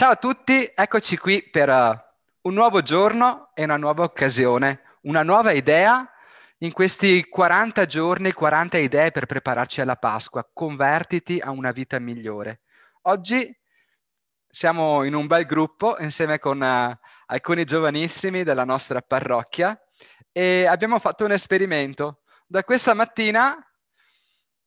Ciao a tutti, eccoci qui per uh, un nuovo giorno e una nuova occasione, una nuova idea in questi 40 giorni, 40 idee per prepararci alla Pasqua. Convertiti a una vita migliore. Oggi siamo in un bel gruppo insieme con uh, alcuni giovanissimi della nostra parrocchia e abbiamo fatto un esperimento. Da questa mattina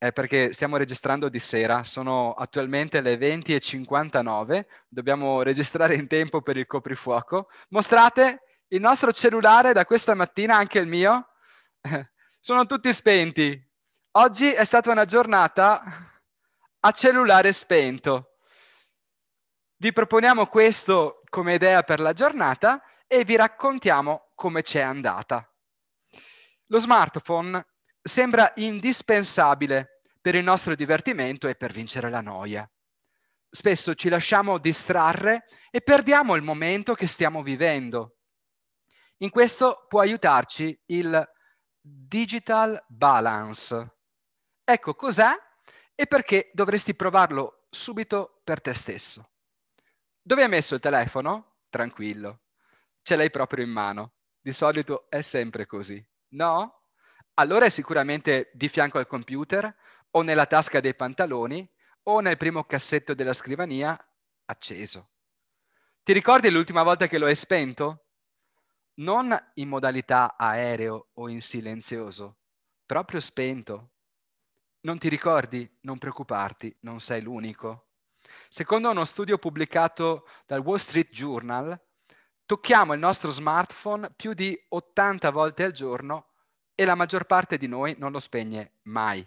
eh, perché stiamo registrando di sera, sono attualmente le 20.59, dobbiamo registrare in tempo per il coprifuoco. Mostrate il nostro cellulare da questa mattina, anche il mio, sono tutti spenti. Oggi è stata una giornata a cellulare spento. Vi proponiamo questo come idea per la giornata e vi raccontiamo come c'è andata. Lo smartphone sembra indispensabile per il nostro divertimento e per vincere la noia. Spesso ci lasciamo distrarre e perdiamo il momento che stiamo vivendo. In questo può aiutarci il digital balance. Ecco cos'è e perché dovresti provarlo subito per te stesso. Dove hai messo il telefono? Tranquillo, ce l'hai proprio in mano. Di solito è sempre così, no? Allora è sicuramente di fianco al computer o nella tasca dei pantaloni o nel primo cassetto della scrivania acceso. Ti ricordi l'ultima volta che lo hai spento? Non in modalità aereo o in silenzioso, proprio spento. Non ti ricordi? Non preoccuparti, non sei l'unico. Secondo uno studio pubblicato dal Wall Street Journal, tocchiamo il nostro smartphone più di 80 volte al giorno e la maggior parte di noi non lo spegne mai.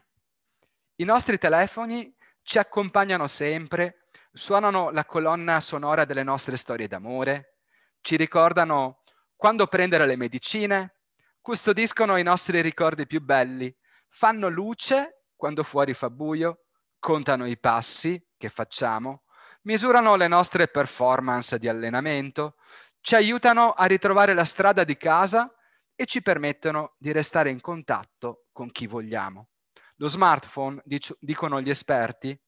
I nostri telefoni ci accompagnano sempre, suonano la colonna sonora delle nostre storie d'amore, ci ricordano quando prendere le medicine, custodiscono i nostri ricordi più belli, fanno luce quando fuori fa buio, contano i passi che facciamo, misurano le nostre performance di allenamento, ci aiutano a ritrovare la strada di casa e ci permettono di restare in contatto con chi vogliamo. Lo smartphone, dicono gli esperti,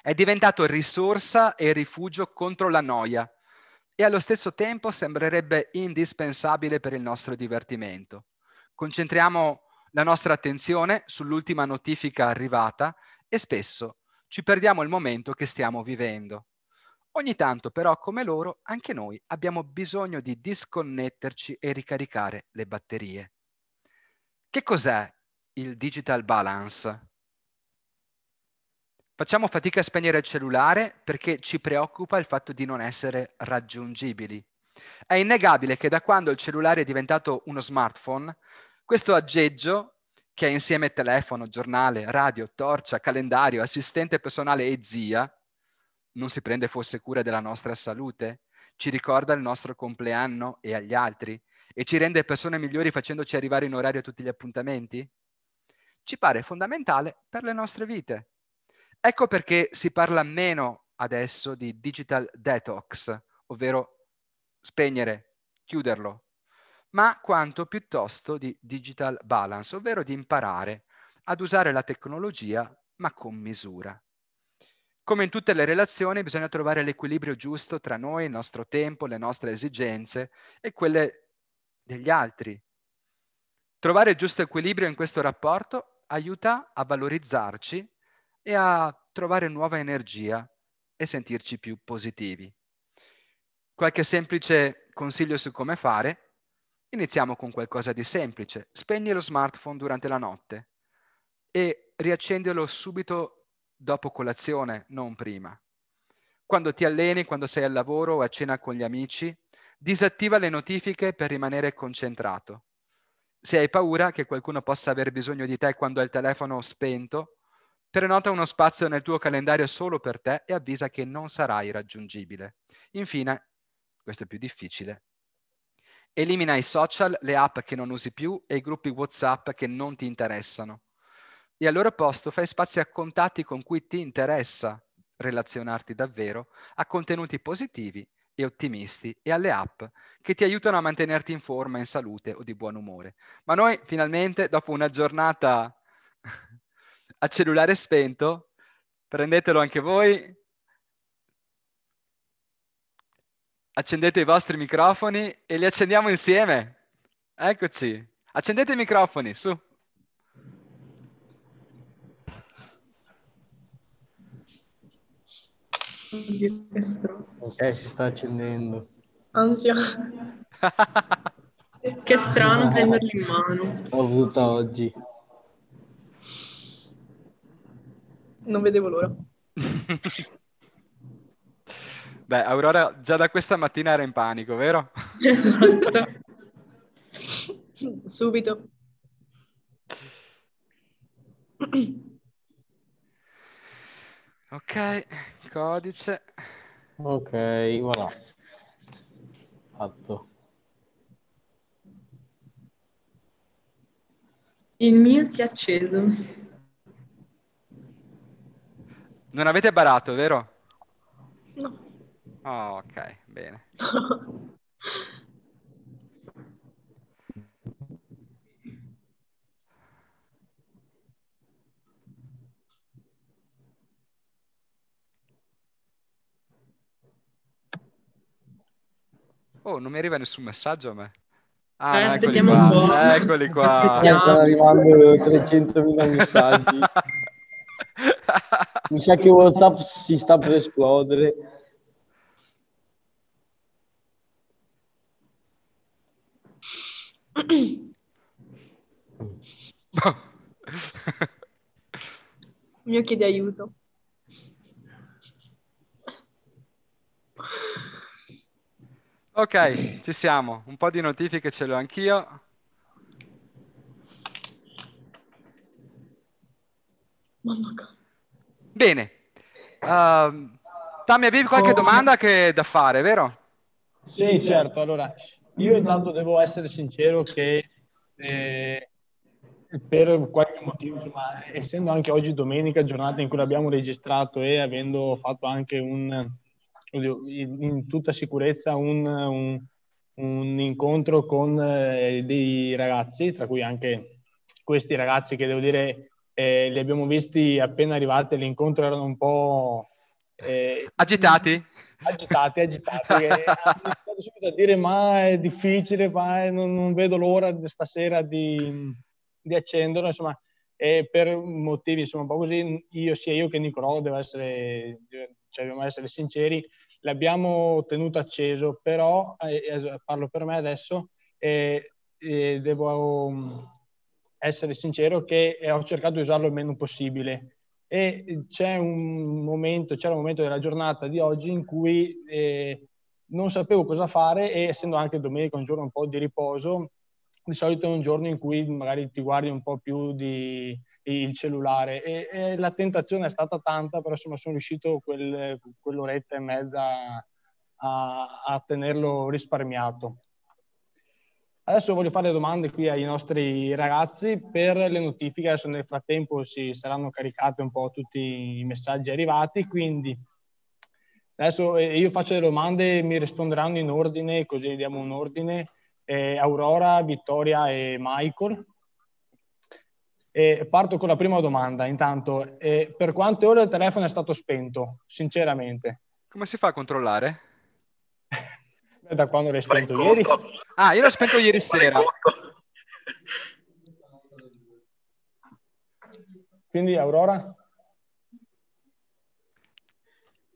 è diventato risorsa e rifugio contro la noia e allo stesso tempo sembrerebbe indispensabile per il nostro divertimento. Concentriamo la nostra attenzione sull'ultima notifica arrivata e spesso ci perdiamo il momento che stiamo vivendo. Ogni tanto però, come loro, anche noi abbiamo bisogno di disconnetterci e ricaricare le batterie. Che cos'è il digital balance. Facciamo fatica a spegnere il cellulare perché ci preoccupa il fatto di non essere raggiungibili. È innegabile che da quando il cellulare è diventato uno smartphone, questo aggeggio, che è insieme telefono, giornale, radio, torcia, calendario, assistente personale e zia, non si prende forse cura della nostra salute? Ci ricorda il nostro compleanno e agli altri? E ci rende persone migliori facendoci arrivare in orario a tutti gli appuntamenti? Ci pare fondamentale per le nostre vite. Ecco perché si parla meno adesso di digital detox, ovvero spegnere, chiuderlo, ma quanto piuttosto di digital balance, ovvero di imparare ad usare la tecnologia ma con misura. Come in tutte le relazioni bisogna trovare l'equilibrio giusto tra noi, il nostro tempo, le nostre esigenze e quelle degli altri. Trovare il giusto equilibrio in questo rapporto aiuta a valorizzarci e a trovare nuova energia e sentirci più positivi. Qualche semplice consiglio su come fare? Iniziamo con qualcosa di semplice. Spegni lo smartphone durante la notte e riaccendilo subito dopo colazione, non prima. Quando ti alleni, quando sei al lavoro o a cena con gli amici, disattiva le notifiche per rimanere concentrato. Se hai paura che qualcuno possa aver bisogno di te quando hai il telefono spento, prenota uno spazio nel tuo calendario solo per te e avvisa che non sarai raggiungibile. Infine, questo è più difficile, elimina i social, le app che non usi più e i gruppi WhatsApp che non ti interessano. E al loro posto fai spazio a contatti con cui ti interessa relazionarti davvero, a contenuti positivi e ottimisti e alle app che ti aiutano a mantenerti in forma, in salute o di buon umore. Ma noi finalmente, dopo una giornata a cellulare spento, prendetelo anche voi. accendete i vostri microfoni e li accendiamo insieme. Eccoci. Accendete i microfoni, su. Oddio, che strano. Ok, si sta accendendo. Ansia. che strano prenderli in mano. L'ho avuta oggi. Non vedevo l'ora. Beh, Aurora già da questa mattina era in panico, vero? Esatto. Subito. Ok, codice. Ok, voilà. Fatto. Il mio si è acceso. Non avete barato, vero? No. Oh, ok, bene. Oh, non mi arriva nessun messaggio a me. Ah, Eh, eccoli aspettiamo un po'. qua. Eccoli qua. Aspettiamo. Stanno arrivando 300.000 messaggi. Mi sa che WhatsApp si sta per esplodere. Mio chiede aiuto. Ok, ci siamo. Un po' di notifiche ce l'ho anch'io. Mamma. Bene. Ehm, Tammy, avevi qualche domanda che da fare, vero? Sì, certo. Allora, io intanto devo essere sincero che eh, per qualche motivo, insomma, essendo anche oggi domenica, giornata in cui l'abbiamo registrato e avendo fatto anche un, in, tutta sicurezza un, un- un incontro con eh, dei ragazzi, tra cui anche questi ragazzi che devo dire eh, li abbiamo visti appena arrivati all'incontro, erano un po' eh, Agitati? agitati, agitati, che hanno iniziato subito a dire ma è difficile, ma è- non, non vedo l'ora stasera di, di accenderlo, insomma, e per motivi insomma un po' così, io sia io che Nicolò devo essere, cioè, dobbiamo essere sinceri, l'abbiamo tenuto acceso, però, eh, eh, parlo per me adesso, eh, eh, devo mm, essere sincero che eh, ho cercato di usarlo il meno possibile. E c'è un momento, c'era un momento della giornata di oggi in cui eh, non sapevo cosa fare e essendo anche domenica un giorno un po' di riposo, di solito è un giorno in cui magari ti guardi un po' più di, il cellulare e, e la tentazione è stata tanta, però insomma sono riuscito quel, quell'oretta e mezza a, a tenerlo risparmiato. Adesso voglio fare domande qui ai nostri ragazzi per le notifiche. Adesso nel frattempo si saranno caricati un po' tutti i messaggi arrivati, quindi adesso eh, io faccio le domande e mi risponderanno in ordine, così diamo un ordine. Eh, Aurora, Vittoria e Michael. E parto con la prima domanda. Intanto, eh, per quante ore il telefono è stato spento? Sinceramente, Come si fa a controllare? da quando l'hai Fai spento ieri? conto. Ah, io l'ho spento ieri Fai sera. conto. Quindi, Aurora,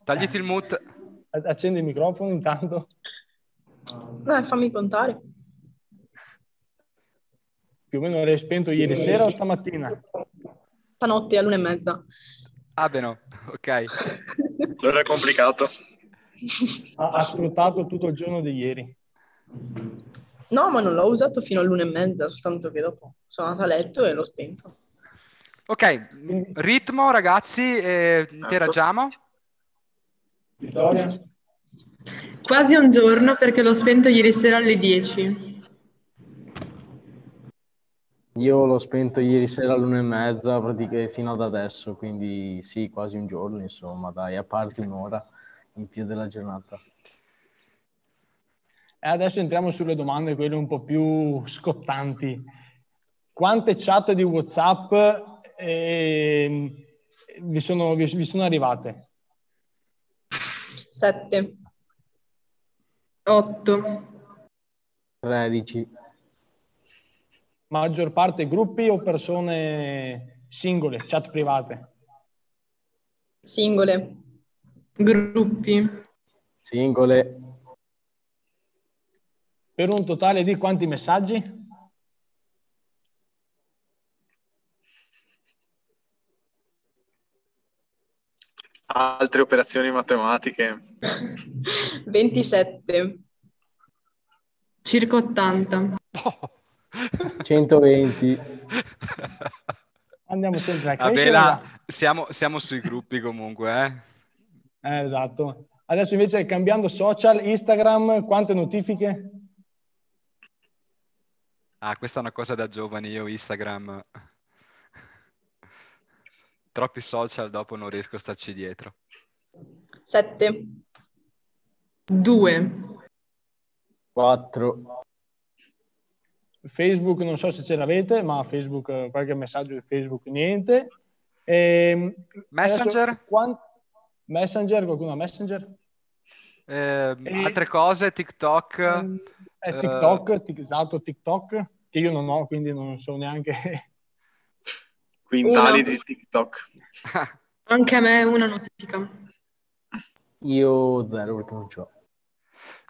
Tagliti il mute. accendi il microfono intanto. Dai, fammi contare. Più o meno l'hai spento ieri sera o stamattina? Stanotte all'una e mezza. Ah, beh no. Ok. Allora è complicato. Ha, ha sfruttato tutto il giorno di ieri. No, ma non l'ho usato fino all'una e mezza, soltanto che dopo sono andata a letto e l'ho spento. Ok, ritmo ragazzi, eh, interagiamo. Vittoria? Quasi un giorno perché l'ho spento ieri sera alle 10. Io l'ho spento ieri sera all'una e mezza praticamente fino ad adesso, quindi sì, quasi un giorno, insomma, dai, a parte un'ora in più della giornata. E adesso entriamo sulle domande, quelle un po' più scottanti. Quante chat di WhatsApp ehm, vi, sono, vi- vi sono arrivate? Sette. 8. 13. Maggior parte gruppi o persone singole, chat private? Singole. Gruppi. Singole. Per un totale di quanti messaggi? Altre operazioni matematiche. 27. Circa 80. 120. Andiamo sempre a Vabbè, crescere. là, siamo, siamo sui gruppi comunque, eh. Eh, esatto. Adesso invece cambiando social, Instagram, quante notifiche? Ah, questa è una cosa da giovani, io Instagram. Troppi social, dopo non riesco a starci dietro. 7. 2. 4. Facebook, non so se ce l'avete, ma Facebook, eh, qualche messaggio di Facebook, niente. Ehm, Messenger? adesso, quan- Messenger, qualcuno ha Messenger? Eh, E- altre cose, TikTok. È eh, TikTok, tic- esatto, TikTok, che io non ho, quindi non so neanche... Quintali Uno. di TikTok. Anche a me una notifica. Io zero perché non c'ho.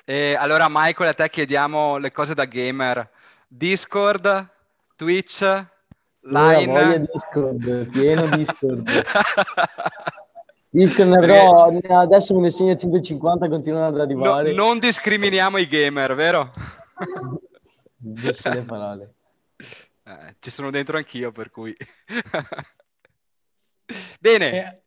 E allora, Michael, a te chiediamo le cose da gamer. Discord, Twitch, Line. Discord, pieno Discord. Discord ne avrò, ne- adesso me ne segna 150, continuano ad No- arrivare. non discriminiamo i gamer, vero? Giusto le parole. Eh, ci sono dentro anch'io, per cui... Bene, E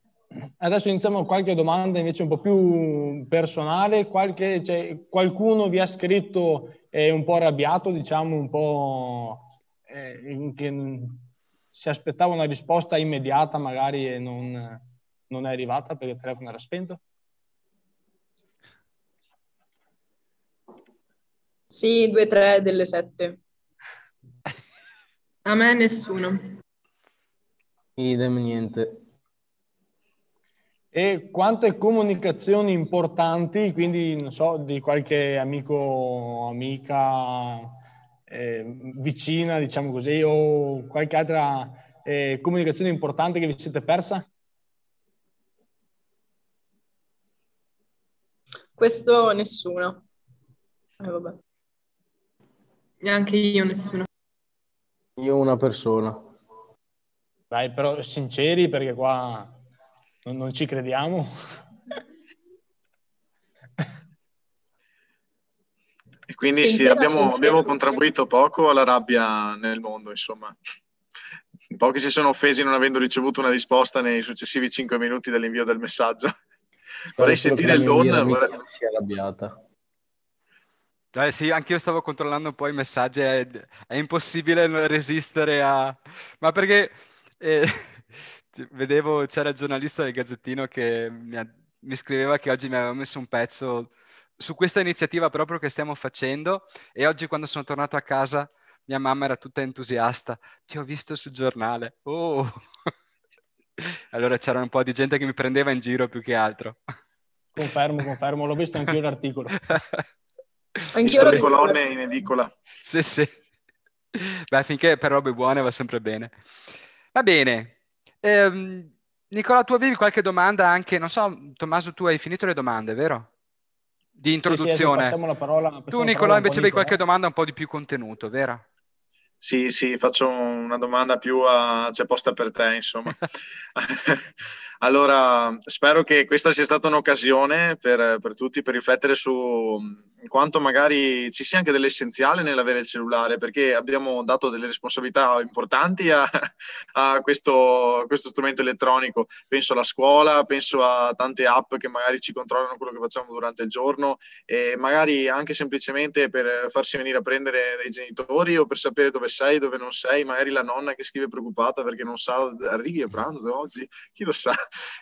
adesso iniziamo qualche domanda invece un po' più personale. Qualche, cioè, qualcuno vi ha scritto eh, un po' arrabbiato, diciamo, un po' eh, che si aspettava una risposta immediata magari e non, non è arrivata perché il telefono era spento? Sì, 2-3 delle 7. A me nessuno. Idem niente. E quante comunicazioni importanti, quindi non so, di qualche amico, amica eh, vicina, diciamo così, o qualche altra eh, comunicazione importante che vi siete persa? Questo nessuno. Eh, vabbè. Neanche io nessuno. Io una persona. Dai, però sinceri perché qua non, non ci crediamo. E quindi sì, abbiamo, abbiamo contribuito poco alla rabbia nel mondo, insomma. Pochi si sono offesi non avendo ricevuto una risposta nei successivi 5 minuti dell'invio del messaggio. Vorrei sentire il don. vorrei- si è arrabbiata. Eh sì, anch'io stavo controllando un po' i messaggi, è, è impossibile resistere a... Ma perché eh, vedevo, c'era il giornalista del Gazzettino che mi, ha- mi scriveva che oggi mi aveva messo un pezzo su questa iniziativa proprio che stiamo facendo e oggi quando sono tornato a casa mia mamma era tutta entusiasta. Ti ho visto sul giornale. Oh! Allora c'era un po' di gente che mi prendeva in giro più che altro. Confermo, confermo, l'ho visto anch'io l'articolo. Anch'io le colonne in edicola. Sì, sì. Beh, finché per robe buone va sempre bene. Va bene. Ehm, Nicola, tu avevi qualche domanda anche, non so, Tommaso, tu hai finito le domande, vero? Di Sì, sì, introduzione. passiamo la parola- tu, la Nicola, invece avevi qualche domanda un po' di più contenuto, vero? Sì, sì, faccio una domanda più a... c'è posta per te, insomma. Allora, spero che questa sia stata un'occasione per, per tutti per riflettere su quanto magari ci sia anche dell'essenziale nell'avere il cellulare, perché abbiamo dato delle responsabilità importanti a, a questo, questo strumento elettronico. Penso alla scuola, penso a tante app che magari ci controllano quello che facciamo durante il giorno e magari anche semplicemente per farsi venire a prendere dai genitori o per sapere dove sei, dove non sei, magari la nonna che scrive preoccupata perché non sa arrivi a pranzo oggi, chi lo sa.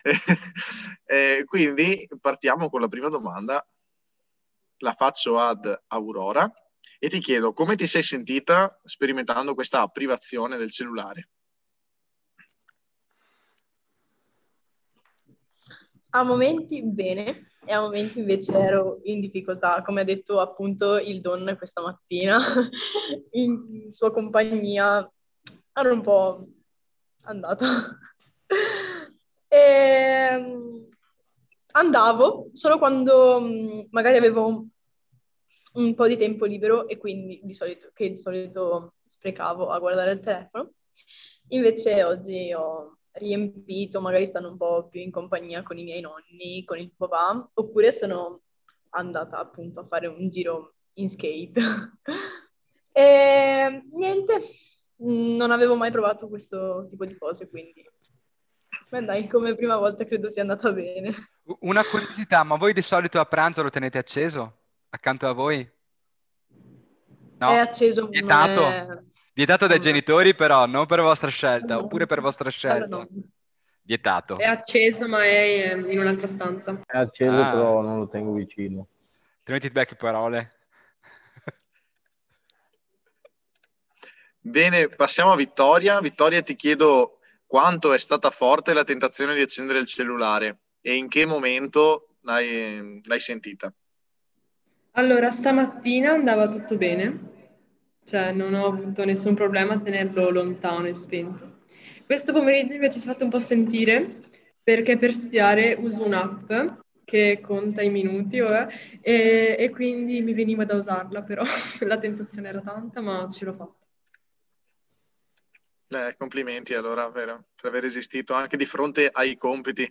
Eh, quindi partiamo con la prima domanda, la faccio ad Aurora e ti chiedo come ti sei sentita sperimentando questa privazione del cellulare? A momenti bene, e a momenti invece ero in difficoltà, come ha detto appunto il Don questa mattina, in sua compagnia ero un po' andata. Ehm, andavo solo quando mm, magari avevo un po' di tempo libero e quindi di solito, che di solito sprecavo a guardare il telefono. Invece oggi ho riempito, magari stanno un po' più in compagnia con i miei nonni, con il papà, oppure sono andata appunto a fare un giro in skate. e niente, non avevo mai provato questo tipo di cose, quindi Beh dai, come prima volta credo sia andata bene. Una curiosità, ma voi di solito a pranzo lo tenete acceso? Accanto a voi? No? È acceso, Vietato? è... Vietato dai genitori però, non per vostra scelta, No. oppure per vostra scelta. Allora no. Vietato. È acceso, ma è ehm, in un'altra stanza. È acceso, Ah. però non lo tengo vicino. Altrimenti back parole. Bene, passiamo a Vittoria. Vittoria, ti chiedo quanto è stata forte la tentazione di accendere il cellulare e in che momento l'hai, l'hai sentita? Allora, stamattina andava tutto bene, cioè non ho avuto nessun problema a tenerlo lontano e spento. Questo pomeriggio invece si è fatto un po' sentire perché per studiare uso un'app che conta i minuti ora, e, e quindi mi veniva da usarla, però la tentazione era tanta, ma ce l'ho fatta. Eh, complimenti allora per, per aver resistito anche di fronte ai compiti,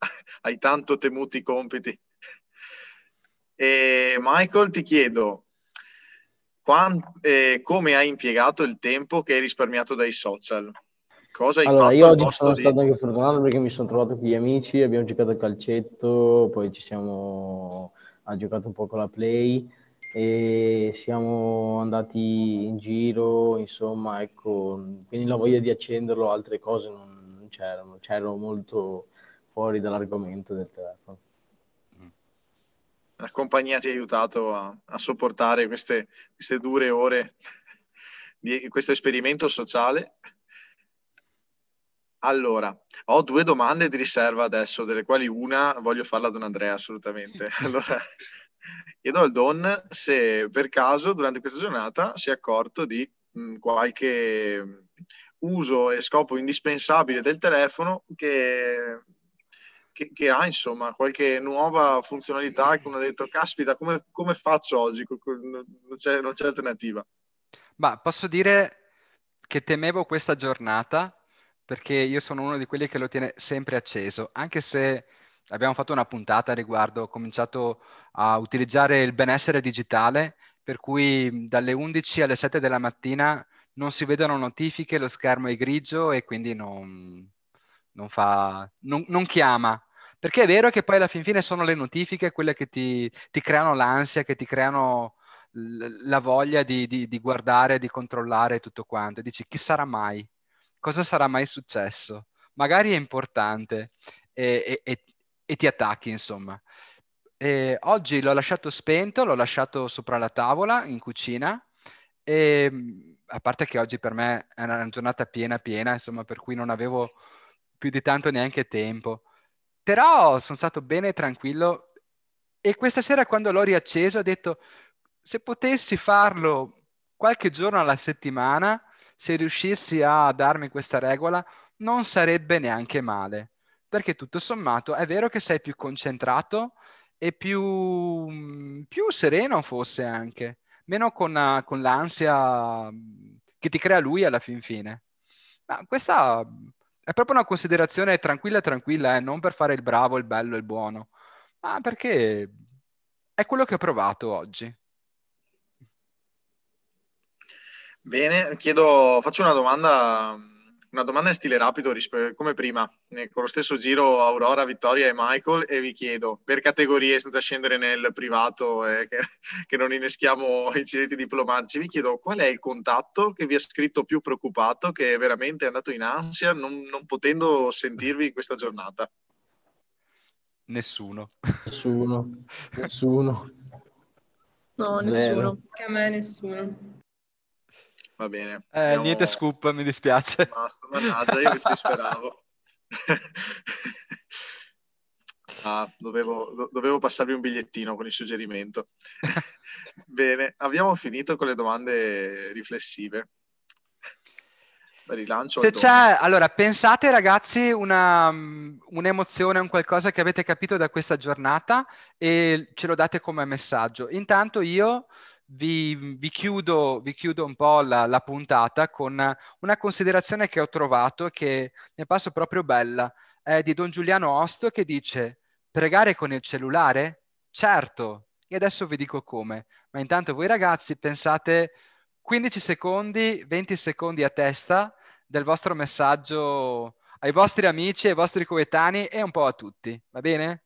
ai tanto temuti compiti. E Michael, ti chiedo quan- eh, come hai impiegato il tempo che hai risparmiato dai social? Cosa hai Allora, fatto io oggi sono di... stato anche fortunato perché mi sono trovato con gli amici, abbiamo giocato a calcetto, poi ci siamo ha giocato un po' con la Play e siamo andati in giro, insomma, ecco, quindi la voglia di accenderlo, altre cose non, non c'erano, c'ero molto fuori dall'argomento del telefono. La compagnia ti ha aiutato a, a sopportare queste, queste dure ore di questo esperimento sociale. Allora, ho due domande di riserva adesso, delle quali una voglio farla ad Don Andrea assolutamente. Allora, chiedo al Don se per caso durante questa giornata si è accorto di mh, qualche uso e scopo indispensabile del telefono che, che, che ha, insomma, qualche nuova funzionalità che uno ha detto, caspita, come, come faccio oggi? Non c'è, non c'è alternativa. Ma posso dire che temevo questa giornata perché io sono uno di quelli che lo tiene sempre acceso, anche se abbiamo fatto una puntata riguardo, ho cominciato a utilizzare il benessere digitale, per cui dalle 11 alle 7 della mattina non si vedono notifiche, lo schermo è grigio e quindi non, non fa, non, non chiama. Perché è vero che poi alla fin fine sono le notifiche quelle che ti, ti creano l'ansia, che ti creano l- la voglia di, di- di guardare, di controllare tutto quanto. E dici, chi sarà mai? Cosa sarà mai successo? Magari è importante e, e- e- e ti attacchi, insomma. E oggi l'ho lasciato spento, l'ho lasciato sopra la tavola in cucina e a parte che oggi per me è una giornata piena piena, insomma, per cui non avevo più di tanto neanche tempo. Però sono stato bene tranquillo e questa sera quando l'ho riacceso ho detto se potessi farlo qualche giorno alla settimana, se riuscissi a darmi questa regola, non sarebbe neanche male. Perché tutto sommato è vero che sei più concentrato e più, più sereno forse anche, meno con, uh, con l'ansia mm, che ti crea lui alla fin fine. Ma questa è proprio una considerazione tranquilla tranquilla, eh, non per fare il bravo, il bello, il buono, ma perché è quello che ho provato oggi. Bene, chiedo, faccio una domanda, una domanda in stile rapido risp- come prima, eh, con lo stesso giro Aurora, Vittoria e Michael e vi chiedo per categorie senza scendere nel privato e che, che non inneschiamo incidenti diplomatici, vi chiedo qual è il contatto che vi ha scritto più preoccupato, che è veramente andato in ansia non, non potendo sentirvi in questa giornata. Nessuno. Nessuno, nessuno. No, nessuno. Anche a me nessuno. Va bene. Eh, Abbiamo- niente scoop, mi dispiace. Basta, mannaggia, io ci speravo. Ah, dovevo, do, dovevo, passarvi un bigliettino con il suggerimento. Bene, abbiamo finito con le domande riflessive. Rilancio. Se c'è, allora, pensate ragazzi una, un'emozione, un qualcosa che avete capito da questa giornata e ce lo date come messaggio. Intanto io vi, vi, chiudo, vi chiudo, un po' la, la, puntata con una considerazione che ho trovato che ne passo proprio bella. È di Don Giuliano Osto che dice pregare con il cellulare? Certo, e adesso vi dico come. Ma intanto voi ragazzi pensate 15 secondi, 20 secondi a testa del vostro messaggio ai vostri amici, ai vostri coetanei e un po' a tutti, va bene?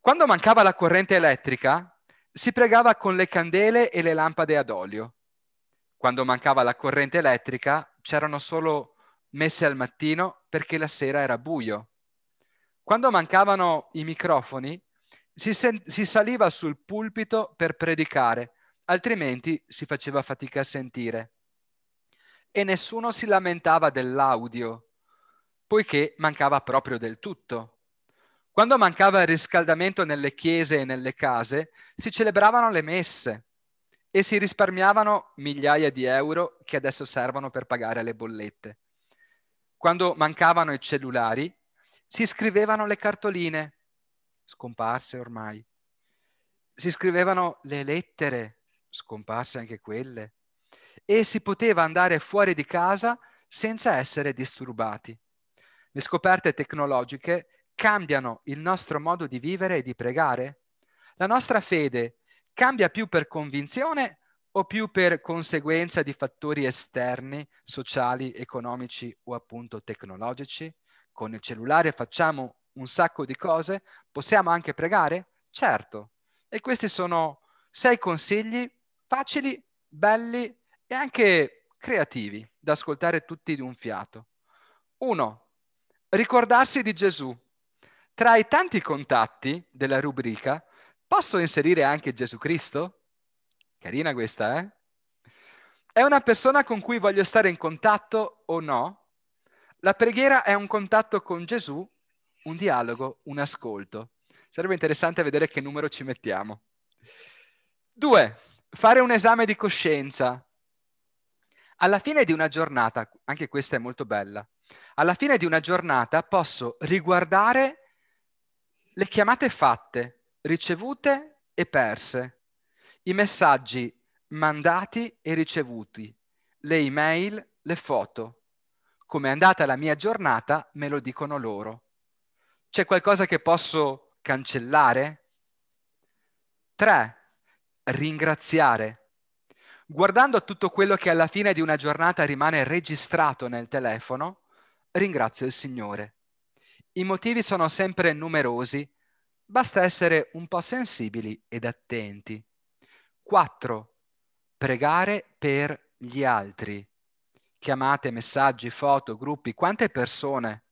Quando mancava la corrente elettrica, si pregava con le candele e le lampade ad olio. Quando mancava la corrente elettrica, c'erano solo messe al mattino perché la sera era buio. Quando mancavano i microfoni, si, sen- si saliva sul pulpito per predicare, altrimenti si faceva fatica a sentire. E nessuno si lamentava dell'audio, poiché mancava proprio del tutto. Quando mancava il riscaldamento nelle chiese e nelle case, si celebravano le messe e si risparmiavano migliaia di euro che adesso servono per pagare le bollette. Quando mancavano i cellulari, si scrivevano le cartoline, scomparse ormai. Si scrivevano le lettere, scomparse anche quelle. E si poteva andare fuori di casa senza essere disturbati. Le scoperte tecnologiche cambiano il nostro modo di vivere e di pregare? La nostra fede cambia più per convinzione o più per conseguenza di fattori esterni, sociali, economici o appunto tecnologici? Con il cellulare facciamo un sacco di cose, possiamo anche pregare? Certo. E questi sono sei consigli facili, belli e anche creativi da ascoltare tutti di un fiato. Uno, ricordarsi di Gesù. Tra i tanti contatti della rubrica, posso inserire anche Gesù Cristo? Carina questa, eh? È una persona con cui voglio stare in contatto o no? La preghiera è un contatto con Gesù, un dialogo, un ascolto. Sarebbe interessante vedere che numero ci mettiamo. Due, fare un esame di coscienza. Alla fine di una giornata, anche questa è molto bella, alla fine di una giornata posso riguardare le chiamate fatte, ricevute e perse, i messaggi mandati e ricevuti, le email, le foto. Come è andata la mia giornata me lo dicono loro. C'è qualcosa che posso cancellare? 3. Ringraziare. Guardando tutto quello che alla fine di una giornata rimane registrato nel telefono, ringrazio il Signore. I motivi sono sempre numerosi, basta essere un po' sensibili ed attenti. 4. Pregare per gli altri. Chiamate, messaggi, foto, gruppi, quante persone?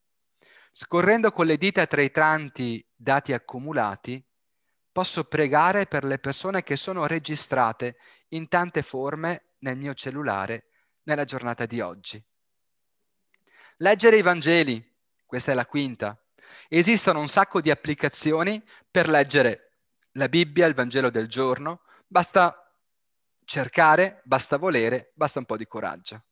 Scorrendo con le dita tra i tanti dati accumulati, posso pregare per le persone che sono registrate in tante forme nel mio cellulare nella giornata di oggi. Leggere i Vangeli, questa è la quinta. Esistono un sacco di applicazioni per leggere la Bibbia, il Vangelo del giorno. Basta cercare, basta volere, basta un po' di coraggio.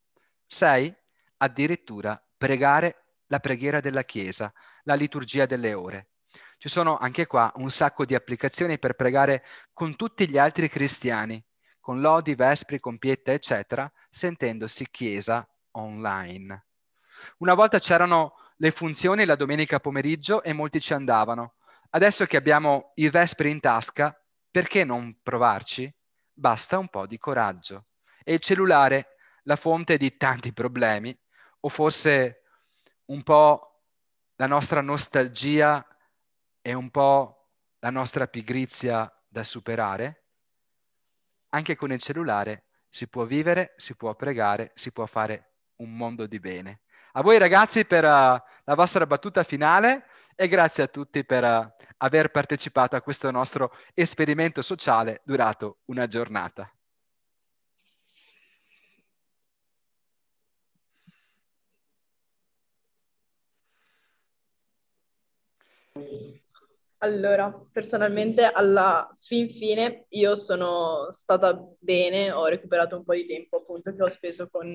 Sei, addirittura pregare la preghiera della Chiesa, la liturgia delle ore. Ci sono anche qua un sacco di applicazioni per pregare con tutti gli altri cristiani, con lodi, vespri, compiette, eccetera, sentendosi Chiesa online. Una volta c'erano le funzioni la domenica pomeriggio e molti ci andavano. Adesso che abbiamo i Vespri in tasca, perché non provarci? Basta un po' di coraggio. E il cellulare, la fonte di tanti problemi, o forse un po' la nostra nostalgia e un po' la nostra pigrizia da superare? Anche con il cellulare si può vivere, si può pregare, si può fare un mondo di bene. A voi ragazzi per uh, la vostra battuta finale e grazie a tutti per uh, aver partecipato a questo nostro esperimento sociale durato una giornata. Allora, personalmente alla fin fine io sono stata bene, ho recuperato un po' di tempo appunto che ho speso con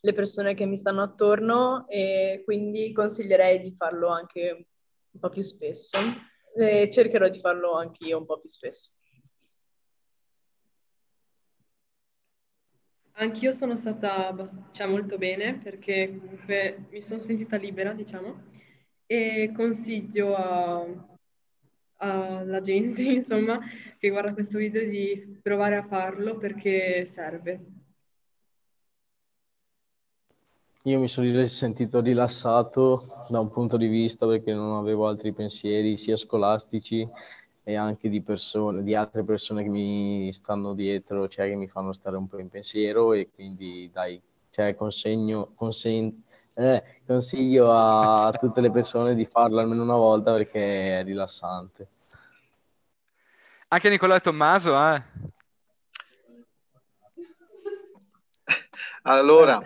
le persone che mi stanno attorno e quindi consiglierei di farlo anche un po' più spesso e cercherò di farlo anche io un po' più spesso. Anch'io sono stata cioè, molto bene perché comunque mi sono sentita libera, diciamo, e consiglio a alla gente, insomma, che guarda questo video di provare a farlo perché serve. Io mi sono sentito rilassato da un punto di vista perché non avevo altri pensieri, sia scolastici e anche di persone, di altre persone che mi stanno dietro, cioè che mi fanno stare un po' in pensiero e quindi dai, cioè consegno, consen- eh, consiglio a tutte le persone di farlo almeno una volta perché è rilassante. Anche Nicolò e Tommaso, eh? Allora,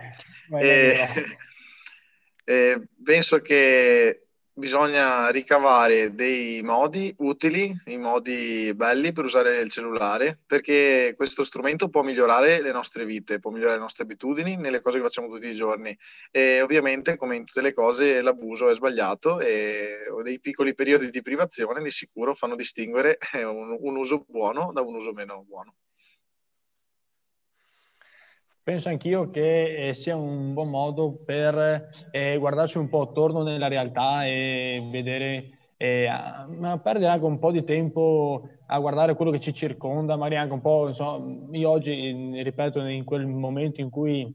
eh, eh, penso che bisogna ricavare dei modi utili, i modi belli per usare il cellulare, perché questo strumento può migliorare le nostre vite, può migliorare le nostre abitudini nelle cose che facciamo tutti i giorni. E ovviamente, come in tutte le cose, l'abuso è sbagliato e dei piccoli periodi di privazione di sicuro fanno distinguere un, un uso buono da un uso meno buono. Penso anch'io che eh, sia un buon modo per eh, guardarsi un po' attorno nella realtà e vedere, eh, ma perdere anche un po' di tempo a guardare quello che ci circonda, magari anche un po', insomma, io oggi, ripeto, in quel momento in cui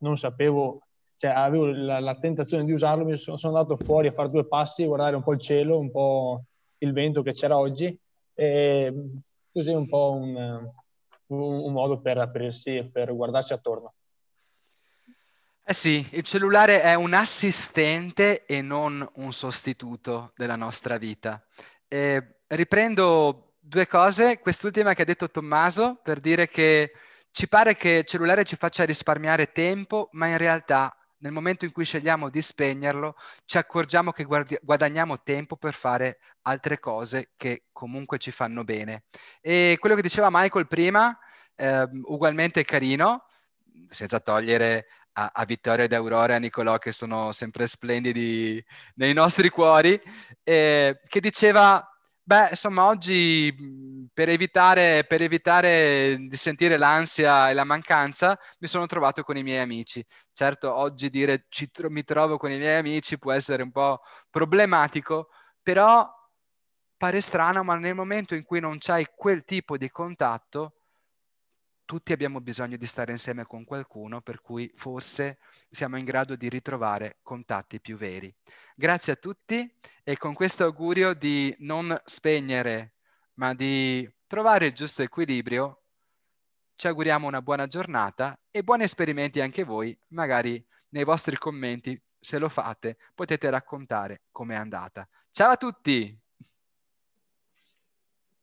non sapevo, cioè avevo la, la tentazione di usarlo, mi sono, sono, andato fuori a fare due passi, guardare un po' il cielo, un po' il vento che c'era oggi, e così un po' un un, un modo per aprirsi e per guardarsi attorno. Eh sì, il cellulare è un assistente e non un sostituto della nostra vita. E riprendo due cose, quest'ultima che ha detto Tommaso, per dire che ci pare che il cellulare ci faccia risparmiare tempo, ma in realtà nel momento in cui scegliamo di spegnerlo, ci accorgiamo che guardi- guadagniamo tempo per fare altre cose che comunque ci fanno bene. E quello che diceva Michael prima, eh, ugualmente carino, senza togliere a, a Vittorio ed Aurora e a Nicolò che sono sempre splendidi nei nostri cuori, eh, che diceva Beh, insomma, oggi per evitare, per evitare, di sentire l'ansia e la mancanza, mi sono trovato con i miei amici. Certo, oggi dire ci, mi trovo con i miei amici può essere un po' problematico, però pare strano, ma nel momento in cui non c'hai quel tipo di contatto, tutti abbiamo bisogno di stare insieme con qualcuno, per cui forse siamo in grado di ritrovare contatti più veri. Grazie a tutti e con questo augurio di non spegnere, ma di trovare il giusto equilibrio, ci auguriamo una buona giornata e buoni esperimenti anche voi, magari nei vostri commenti, se lo fate, potete raccontare com'è andata. Ciao a tutti!